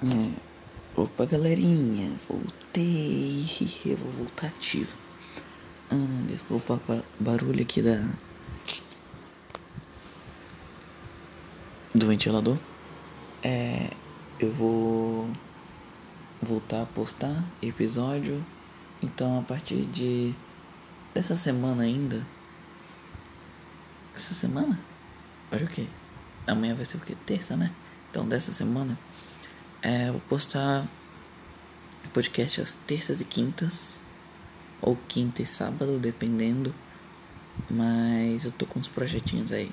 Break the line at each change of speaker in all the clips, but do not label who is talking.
É. Opa, galerinha, voltei. Eu vou voltar ativo. Ah, desculpa o barulho aqui da. Do ventilador. É. Eu vou. Voltar a postar episódio. Então, a partir de. Dessa semana ainda. Essa semana? Hoje o que? Amanhã vai ser o que? Terça, né? Então, dessa semana é, vou postar podcast às terças e quintas, ou quinta e sábado, dependendo. Mas eu tô com uns projetinhos aí.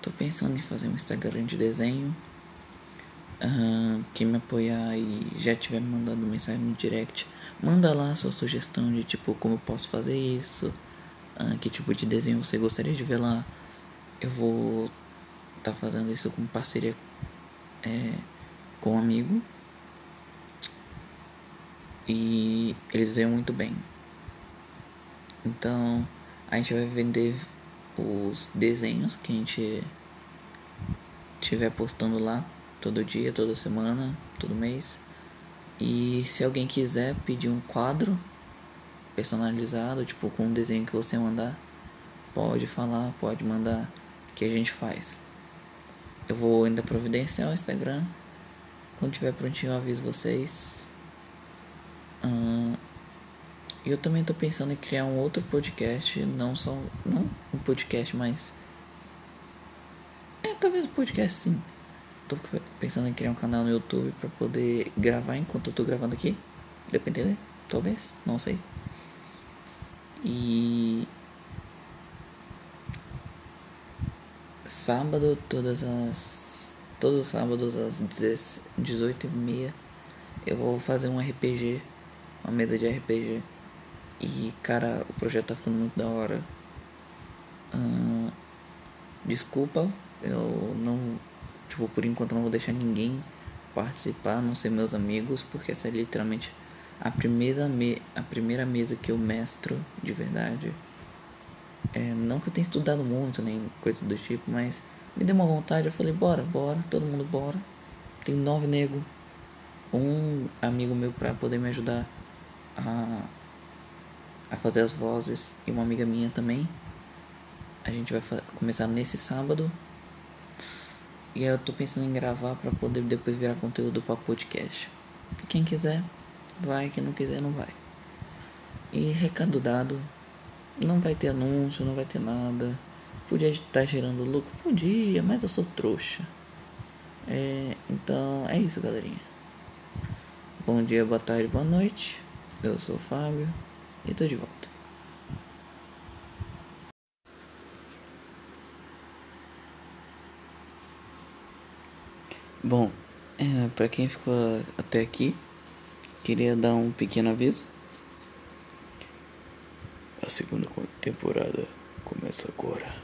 Tô pensando em fazer um Instagram de desenho. Uh, quem me apoiar e já tiver me mandando mensagem no direct, manda lá sua sugestão de tipo como eu posso fazer isso, uh, que tipo de desenho você gostaria de ver lá. Eu vou tá fazendo isso com parceria é, com um amigo e eles veem muito bem. Então a gente vai vender os desenhos que a gente estiver postando lá todo dia, toda semana, todo mês. E se alguém quiser pedir um quadro personalizado, tipo com um desenho que você mandar, pode falar, pode mandar que a gente faz. Eu vou ainda providenciar o Instagram quando tiver prontinho eu aviso vocês. Uh, eu também tô pensando em criar um outro podcast, não só não um podcast, mas é talvez um podcast sim. Tô pensando em criar um canal no YouTube para poder gravar enquanto eu tô gravando aqui. Deu pra entender? Talvez, não sei. E sábado todas as todos os sábados às 18h30 eu vou fazer um RPG, uma mesa de RPG. E cara, o projeto tá ficando muito da hora. Desculpa, eu não. Tipo, por enquanto não vou deixar ninguém participar, não ser meus amigos, porque essa é literalmente a primeira, me a primeira mesa que eu mestro de verdade. É, não que eu tenha estudado muito, nem coisa do tipo, mas me deu uma vontade, eu falei, bora, bora, todo mundo bora. Tem nove nego. Um amigo meu pra poder me ajudar a, a fazer as vozes. E uma amiga minha também. A gente vai começar nesse sábado. E eu tô pensando em gravar pra poder depois virar conteúdo pra podcast. Quem quiser, vai. Quem não quiser, não vai. E recado dado. Não vai ter anúncio, não vai ter nada. Podia estar gerando lucro? Podia, mas eu sou trouxa. É, então é isso, galerinha. Bom dia, boa tarde, boa noite. Eu sou o Fábio e tô de volta. Bom, é, para quem ficou até aqui, queria dar um pequeno aviso. A segunda temporada começa agora.